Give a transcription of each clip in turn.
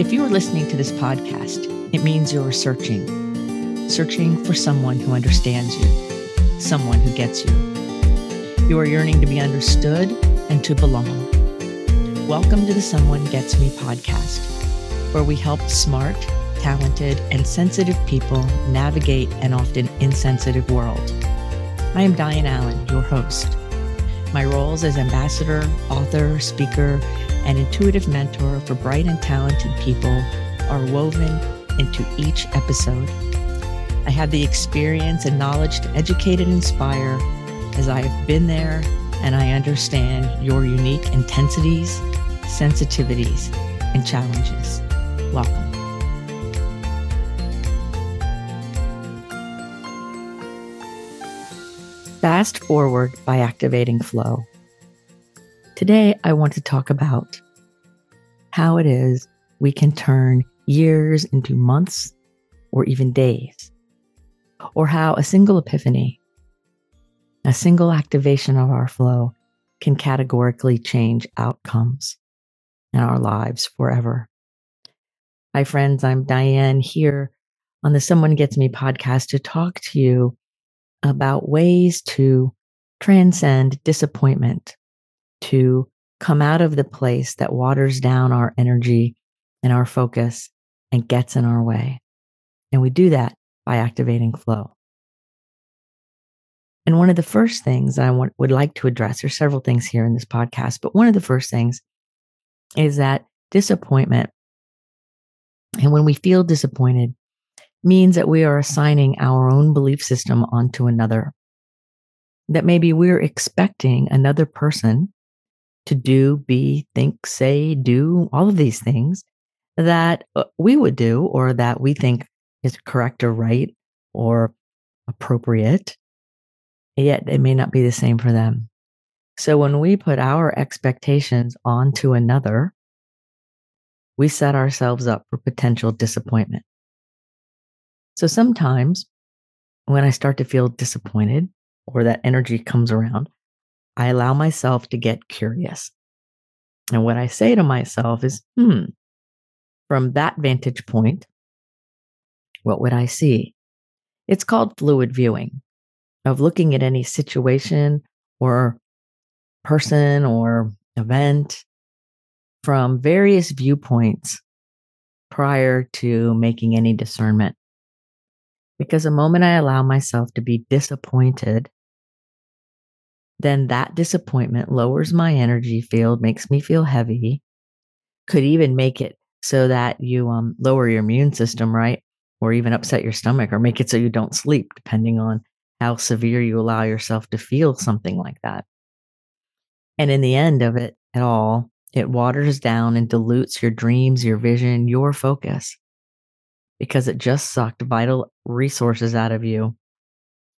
If you are listening to this podcast, it means you're searching, searching for someone who understands you, someone who gets you. You are yearning to be understood and to belong. Welcome to the Someone Gets Me podcast, where we help smart, talented, and sensitive people navigate an often insensitive world. I am Dianne Allen, your host. My roles as ambassador, author, speaker, and intuitive mentor for bright and talented people are woven into each episode. I have the experience and knowledge to educate and inspire as I have been there and I understand your unique intensities, sensitivities, and challenges. Welcome. Fast forward by activating flow. Today, I want to talk about how it is we can turn years into months or even days, or how a single epiphany, a single activation of our flow can categorically change outcomes in our lives forever. Hi, friends. I'm Dianne here on the Someone Gets Me podcast to talk to you about ways to transcend disappointment, to come out of the place that waters down our energy and our focus and gets in our way. And we do that by activating flow. And one of the first things I want, would like to address, there's several things here in this podcast, but one of the first things is that disappointment. And when we feel disappointed, means that we are assigning our own belief system onto another. That maybe we're expecting another person to do, be, think, say, do all of these things that uh, we would do or that we think is correct or right or appropriate. Yet it may not be the same for them. So when we put our expectations onto another, we set ourselves up for potential disappointment. So sometimes when I start to feel disappointed or that energy comes around, I allow myself to get curious. And what I say to myself is, hmm, from that vantage point, what would I see? It's called fluid viewing of looking at any situation or person or event from various viewpoints prior to making any discernment. Because the moment I allow myself to be disappointed, then that disappointment lowers my energy field, makes me feel heavy, could even make it so that you um, lower your immune system, right? Or even upset your stomach or make it so you don't sleep, depending on how severe you allow yourself to feel something like that. And in the end of it at all, it waters down and dilutes your dreams, your vision, your focus because it just sucked vital resources out of you.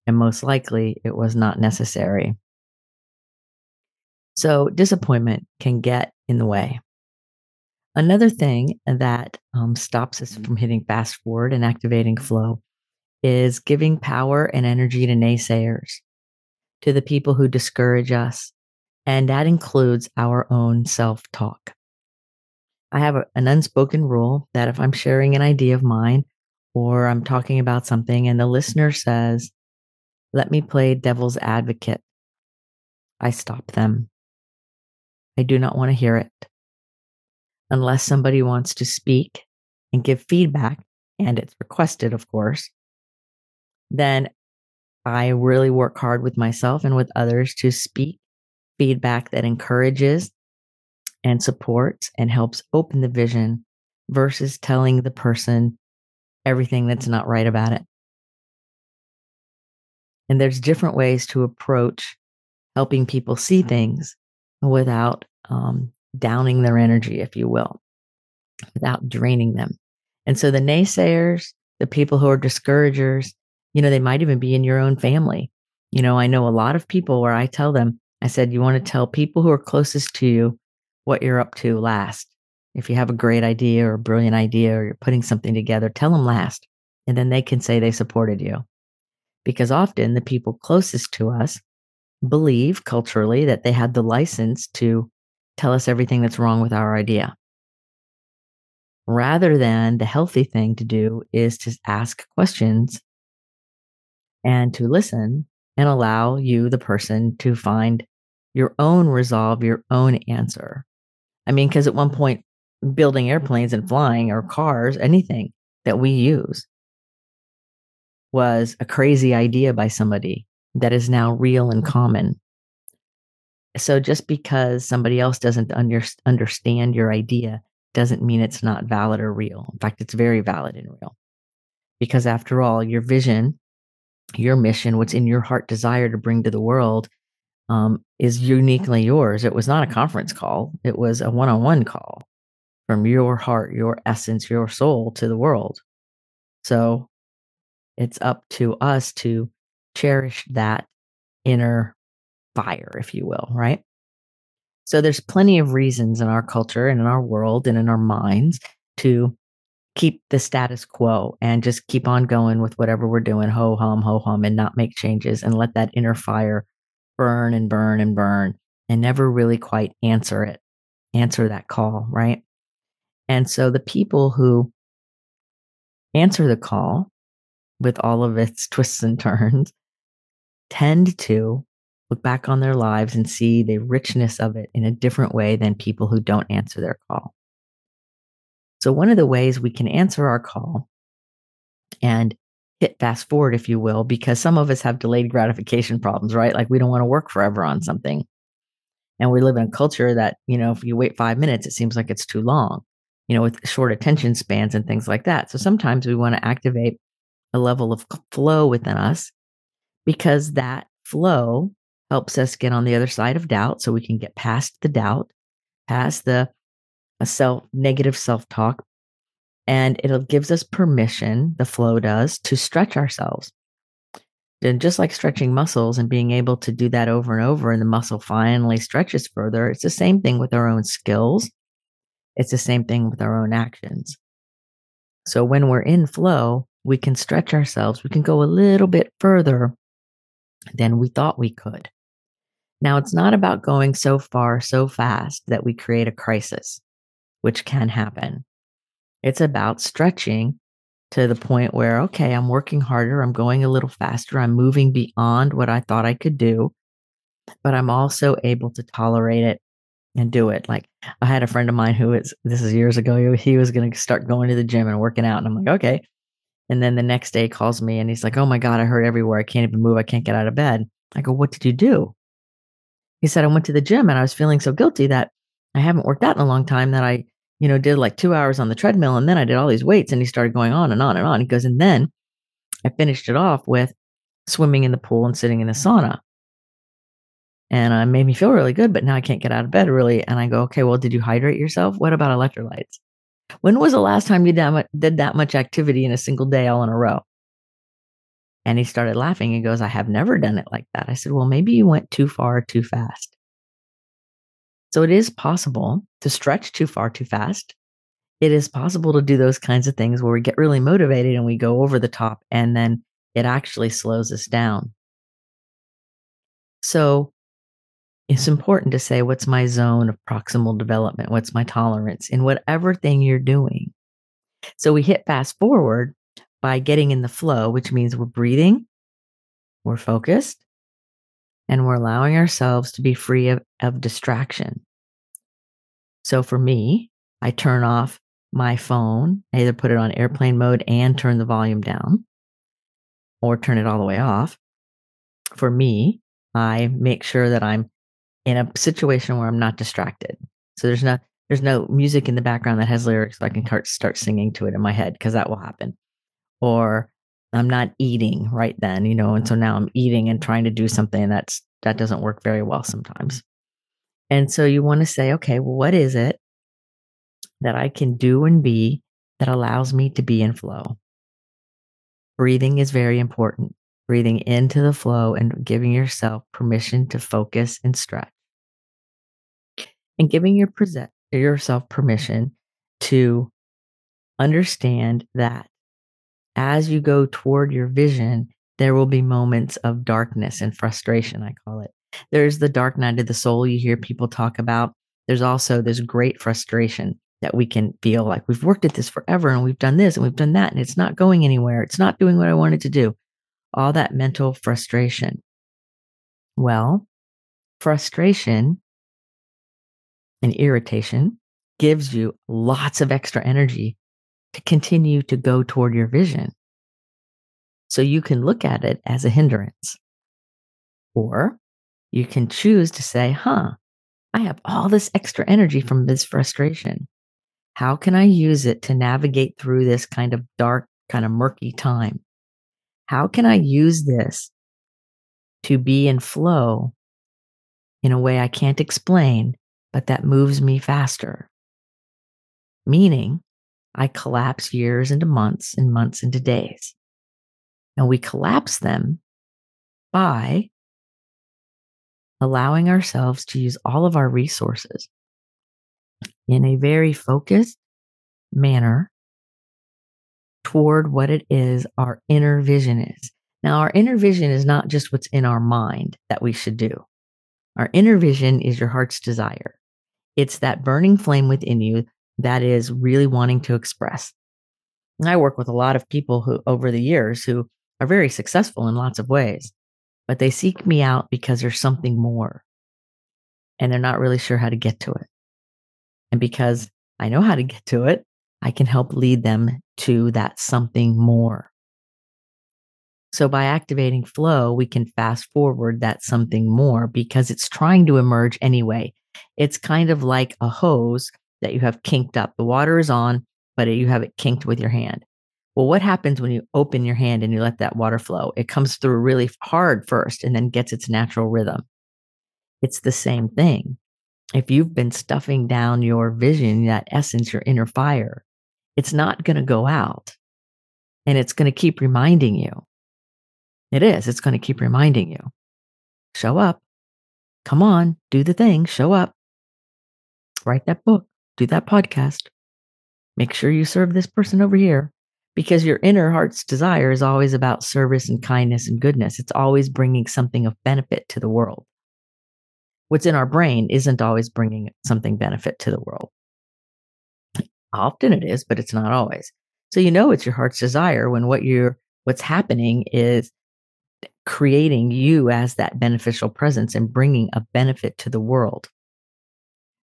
And most likely it was not necessary. So disappointment can get in the way. Another thing that um, stops us from hitting fast forward and activating flow is giving power and energy to naysayers, to the people who discourage us. And that includes our own self talk. I have a, an unspoken rule that if I'm sharing an idea of mine or I'm talking about something and the listener says, let me play devil's advocate, I stop them. I do not want to hear it. Unless somebody wants to speak and give feedback, and it's requested, of course, then I really work hard with myself and with others to speak feedback that encourages and supports and helps open the vision versus telling the person everything that's not right about it. And there's different ways to approach helping people see mm-hmm. things without um, downing their energy, if you will, without draining them. And so the naysayers, the people who are discouragers, you know, they might even be in your own family. You know, I know a lot of people where I tell them, I said, you want to tell people who are closest to you what you're up to last. If you have a great idea or a brilliant idea or you're putting something together, tell them last. And then they can say they supported you. Because often the people closest to us believe culturally that they had the license to tell us everything that's wrong with our idea. rather than the healthy thing to do is to ask questions and to listen and allow you, the person, to find your own resolve, your own answer. I mean, because at one point, building airplanes and flying or cars, anything that we use was a crazy idea by somebody that is now real and common. So just because somebody else doesn't under, understand your idea doesn't mean it's not valid or real. In fact, it's very valid and real. Because after all, your vision, your mission, what's in your heart desire to bring to the world um, is uniquely yours. It was not a conference call, it was a one on one call from your heart, your essence, your soul to the world. So it's up to us to cherish that inner fire, if you will, right? So there's plenty of reasons in our culture and in our world and in our minds to keep the status quo and just keep on going with whatever we're doing, ho hum, ho hum, and not make changes and let that inner fire burn and burn and burn and never really quite answer it, answer that call, right? And so the people who answer the call with all of its twists and turns tend to look back on their lives and see the richness of it in a different way than people who don't answer their call. So, one of the ways we can answer our call and hit fast forward, if you will, because some of us have delayed gratification problems, right? Like we don't want to work forever on something. And we live in a culture that, you know, if you wait five minutes, it seems like it's too long, you know, with short attention spans and things like that. So sometimes we want to activate a level of flow within us because that flow helps us get on the other side of doubt so we can get past the doubt, past the uh, self negative self-talk and it gives us permission, the flow does, to stretch ourselves. And just like stretching muscles and being able to do that over and over, and the muscle finally stretches further, it's the same thing with our own skills. It's the same thing with our own actions. So when we're in flow, we can stretch ourselves. We can go a little bit further than we thought we could. Now, it's not about going so far so fast that we create a crisis, which can happen. It's about stretching to the point where, okay, I'm working harder, I'm going a little faster, I'm moving beyond what I thought I could do, but I'm also able to tolerate it and do it. Like I had a friend of mine who was, this is years ago, he was going to start going to the gym and working out. And I'm like, okay. And then the next day calls me and he's like, oh my God, I hurt everywhere. I can't even move. I can't get out of bed. I go, what did you do? He said, I went to the gym and I was feeling so guilty that I haven't worked out in a long time that I, you know, did like two hours on the treadmill and then I did all these weights and he started going on and on and on. He goes, and then I finished it off with swimming in the pool and sitting in the sauna. And it made me feel really good, but now I can't get out of bed really. And I go, okay, well, did you hydrate yourself? What about electrolytes? When was the last time you did that much activity in a single day all in a row? And he started laughing. He goes, I have never done it like that. I said, Well, maybe you went too far too fast. So it is possible to stretch too far too fast. It is possible to do those kinds of things where we get really motivated and we go over the top and then it actually slows us down. So it's important to say, what's my zone of proximal development? What's my tolerance in whatever thing you're doing? So we hit fast forward by getting in the flow, which means we're breathing, we're focused, and we're allowing ourselves to be free of, of distraction. So for me, I turn off my phone, I either put it on airplane mode and turn the volume down or turn it all the way off. For me, I make sure that I'm in a situation where I'm not distracted. So there's no there's no music in the background that has lyrics so I can start singing to it in my head because that will happen. Or I'm not eating right then, you know, and so now I'm eating and trying to do something that's that doesn't work very well sometimes. And so you want to say, okay, well, what is it that I can do and be that allows me to be in flow? Breathing is very important. Breathing into the flow and giving yourself permission to focus and stretch. And giving your present, yourself permission to understand that as you go toward your vision, there will be moments of darkness and frustration, I call it. There's the dark night of the soul you hear people talk about. There's also this great frustration that we can feel like we've worked at this forever and we've done this and we've done that and it's not going anywhere. It's not doing what I wanted to do. All that mental frustration. Well, frustration and irritation gives you lots of extra energy to continue to go toward your vision. So you can look at it as a hindrance. Or you can choose to say, huh, I have all this extra energy from this frustration. How can I use it to navigate through this kind of dark, kind of murky time? How can I use this to be in flow in a way I can't explain, but that moves me faster? Meaning, I collapse years into months and months into days. And we collapse them by allowing ourselves to use all of our resources in a very focused manner toward what it is our inner vision is. Now, our inner vision is not just what's in our mind that we should do. Our inner vision is your heart's desire. It's that burning flame within you that is really wanting to express. And I work with a lot of people who, over the years, who are very successful in lots of ways, but they seek me out because there's something more and they're not really sure how to get to it. And because I know how to get to it, I can help lead them to that something more. So by activating flow, we can fast forward that something more because it's trying to emerge anyway. It's kind of like a hose that you have kinked up. The water is on, but you have it kinked with your hand. Well, what happens when you open your hand and you let that water flow? It comes through really hard first and then gets its natural rhythm. It's the same thing. If you've been stuffing down your vision, that essence, your inner fire, it's not going to go out and it's going to keep reminding you. It is. It's going to keep reminding you. Show up. Come on, do the thing. Show up. Write that book. Do that podcast. Make sure you serve this person over here because your inner heart's desire is always about service and kindness and goodness. It's always bringing something of benefit to the world. What's in our brain isn't always bringing something benefit to the world. Often it is, but it's not always. So you know it's your heart's desire when what you're what's happening is creating you as that beneficial presence and bringing a benefit to the world.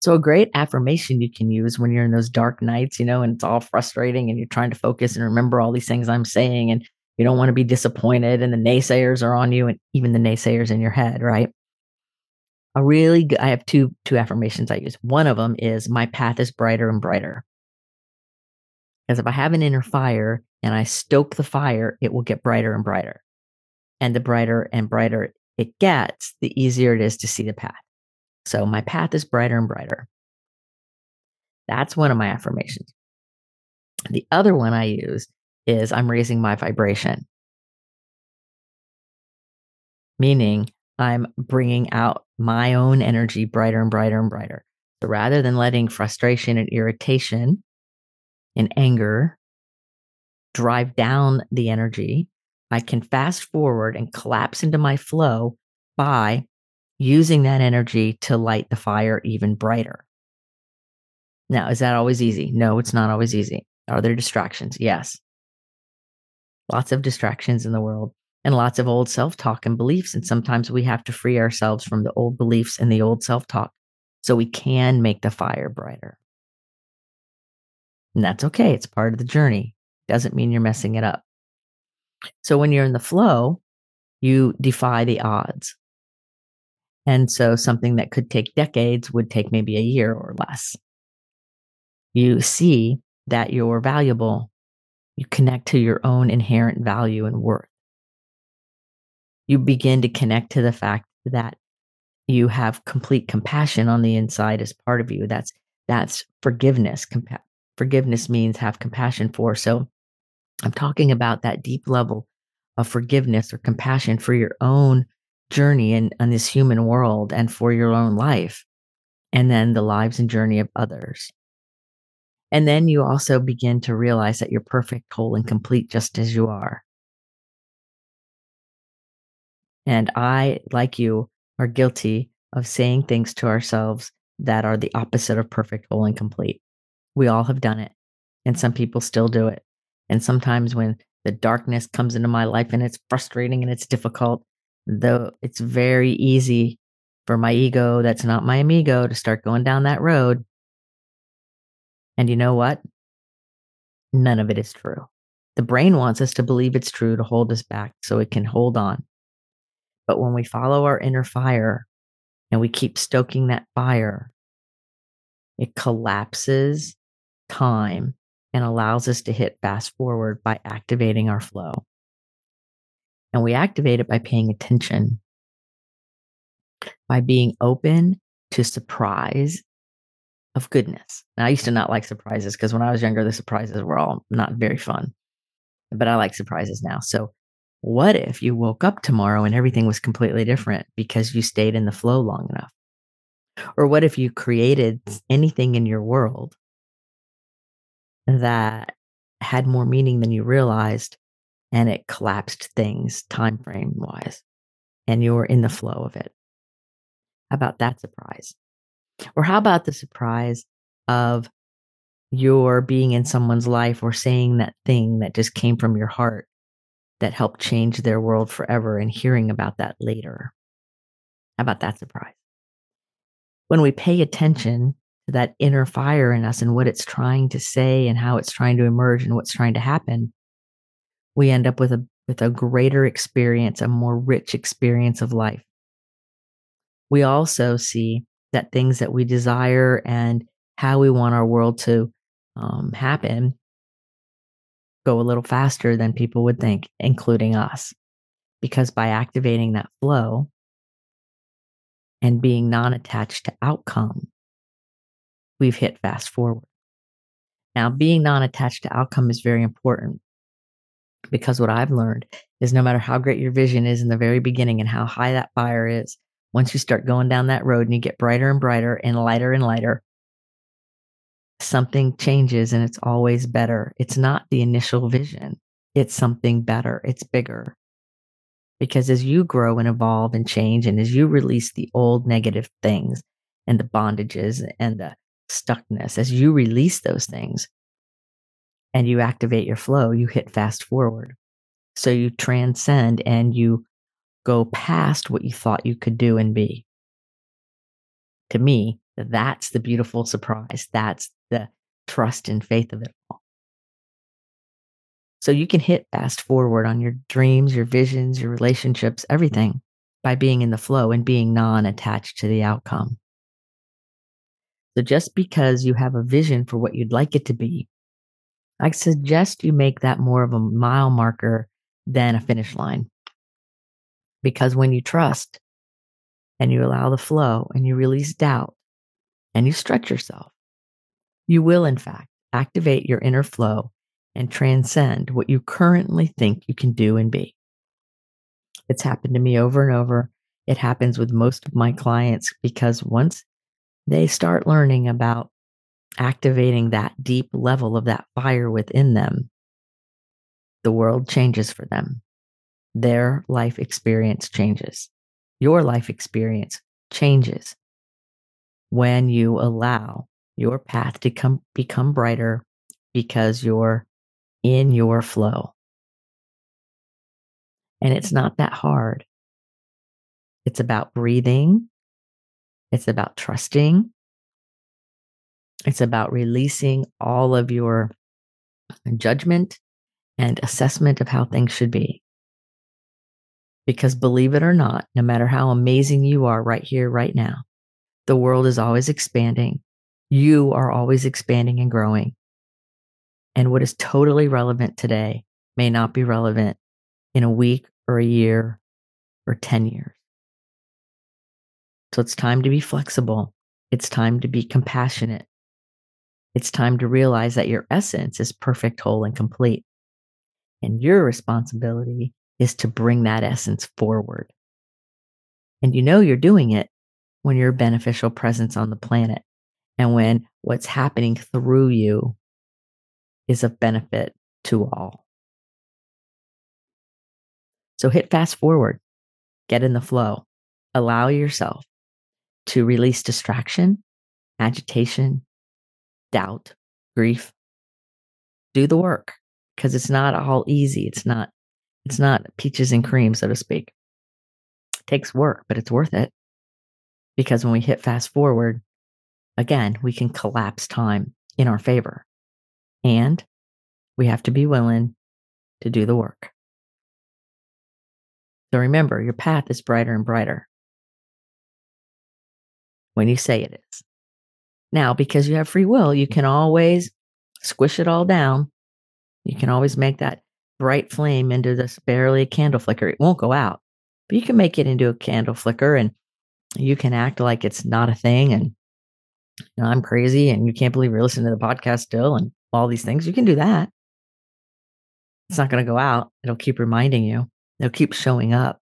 So, a great affirmation you can use when you're in those dark nights, you know, and it's all frustrating and you're trying to focus and remember all these things I'm saying and you don't want to be disappointed and the naysayers are on you and even the naysayers in your head, right? A really good, I have two two affirmations I use. One of them is my path is brighter and brighter. Because if I have an inner fire and I stoke the fire, it will get brighter and brighter. And the brighter and brighter it gets, the easier it is to see the path. So my path is brighter and brighter. That's one of my affirmations. The other one I use is I'm raising my vibration, meaning I'm bringing out my own energy brighter and brighter and brighter. So rather than letting frustration and irritation and anger drive down the energy, I can fast forward and collapse into my flow by using that energy to light the fire even brighter. Now, is that always easy? No, it's not always easy. Are there distractions? Yes. Lots of distractions in the world and lots of old self talk and beliefs. And sometimes we have to free ourselves from the old beliefs and the old self talk so we can make the fire brighter. And that's okay. It's part of the journey. Doesn't mean you're messing it up. So when you're in the flow, you defy the odds. And so something that could take decades would take maybe a year or less. You see that you're valuable. You connect to your own inherent value and worth. You begin to connect to the fact that you have complete compassion on the inside as part of you. That's that's forgiveness. Compa- forgiveness means have compassion for. So I'm talking about that deep level of forgiveness or compassion for your own journey in, in this human world and for your own life, and then the lives and journey of others. And then you also begin to realize that you're perfect, whole, and complete just as you are. And I, like you, are guilty of saying things to ourselves that are the opposite of perfect, whole, and complete. We all have done it. And some people still do it. And sometimes when the darkness comes into my life and it's frustrating and it's difficult, though it's very easy for my ego that's not my amigo to start going down that road. And you know what? None of it is true. The brain wants us to believe it's true to hold us back so it can hold on. But when we follow our inner fire and we keep stoking that fire, it collapses time and allows us to hit fast forward by activating our flow. And we activate it by paying attention, by being open to surprise of goodness. Now, I used to not like surprises because when I was younger, the surprises were all not very fun. But I like surprises now. So, what if you woke up tomorrow and everything was completely different because you stayed in the flow long enough? Or what if you created anything in your world that had more meaning than you realized and it collapsed things time frame wise and you were in the flow of it. How about that surprise? Or how about the surprise of your being in someone's life or saying that thing that just came from your heart that helped change their world forever and hearing about that later? How about that surprise? When we pay attention that inner fire in us and what it's trying to say and how it's trying to emerge and what's trying to happen, we end up with a with a greater experience, a more rich experience of life. We also see that things that we desire and how we want our world to um, happen go a little faster than people would think, including us. Because by activating that flow and being non attached to outcome, we've hit fast forward. Now, being non attached to outcome is very important because what I've learned is no matter how great your vision is in the very beginning and how high that fire is, once you start going down that road and you get brighter and brighter and lighter and lighter, something changes and it's always better. It's not the initial vision, it's something better, it's bigger. Because as you grow and evolve and change, and as you release the old negative things and the bondages and the stuckness, as you release those things and you activate your flow, you hit fast forward. So you transcend and you go past what you thought you could do and be. To me, that's the beautiful surprise. That's the trust and faith of it all. So you can hit fast forward on your dreams, your visions, your relationships, everything by being in the flow and being non attached to the outcome. So just because you have a vision for what you'd like it to be, I suggest you make that more of a mile marker than a finish line. Because when you trust and you allow the flow and you release doubt and you stretch yourself, you will, in fact, activate your inner flow and transcend what you currently think you can do and be. It's happened to me over and over. It happens with most of my clients because once they start learning about activating that deep level of that fire within them, the world changes for them. Their life experience changes. Your life experience changes when you allow your path to come, become brighter because you're in your flow. And it's not that hard. It's about breathing it's about trusting. It's about releasing all of your judgment and assessment of how things should be. Because believe it or not, no matter how amazing you are right here, right now, the world is always expanding. You are always expanding and growing. And what is totally relevant today may not be relevant in a week or a year or 10 years. So it's time to be flexible. It's time to be compassionate. It's time to realize that your essence is perfect, whole, and complete. And your responsibility is to bring that essence forward. And you know you're doing it when you're a beneficial presence on the planet and when what's happening through you is of benefit to all. So hit fast forward, get in the flow, allow yourself to release distraction, agitation, doubt, grief. Do the work because it's not all easy. It's not, it's not peaches and cream, so to speak. It takes work, but it's worth it because when we hit fast forward, again, we can collapse time in our favor. And we have to be willing to do the work. So remember, your path is brighter and brighter when you say it is. Now, because you have free will, you can always squish it all down. You can always make that bright flame into this barely a candle flicker. It won't go out, but you can make it into a candle flicker and you can act like it's not a thing and you know, I'm crazy and you can't believe you're listening to the podcast still and all these things. You can do that. It's not going to go out. It'll keep reminding you. It'll keep showing up.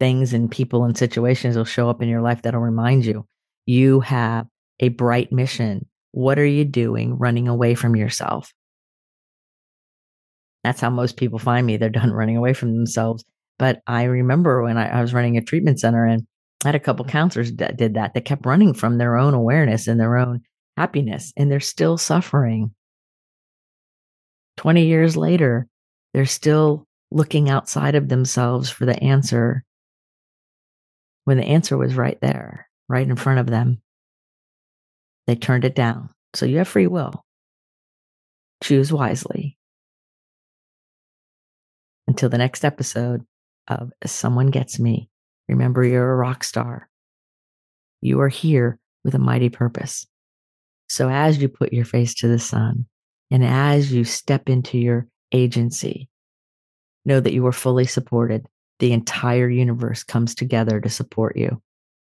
Things and people and situations will show up in your life that'll remind you you have a bright mission. What are you doing running away from yourself? That's how most people find me. They're done running away from themselves. But I remember when I, I was running a treatment center and I had a couple counselors that did that. They kept running from their own awareness and their own happiness, and they're still suffering. 20 years later, they're still looking outside of themselves for the answer when the answer was right there, right in front of them. They turned it down. So you have free will. Choose wisely. Until the next episode of Someone Gets Me, remember you're a rock star. You are here with a mighty purpose. So as you put your face to the sun, and as you step into your agency, know that you are fully supported. The entire universe comes together to support you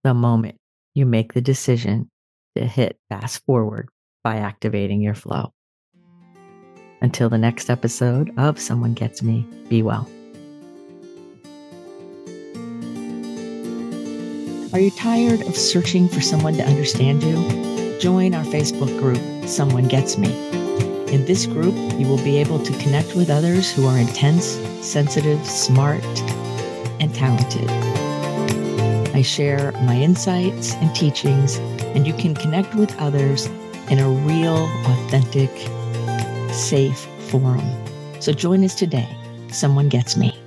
the moment you make the decision to hit fast forward by activating your flow. Until the next episode of Someone Gets Me, be well. Are you tired of searching for someone to understand you? Join our Facebook group, Someone Gets Me. In this group, you will be able to connect with others who are intense, sensitive, smart, and talented. I share my insights and teachings, and you can connect with others in a real, authentic, safe forum. So join us today. Someone gets me.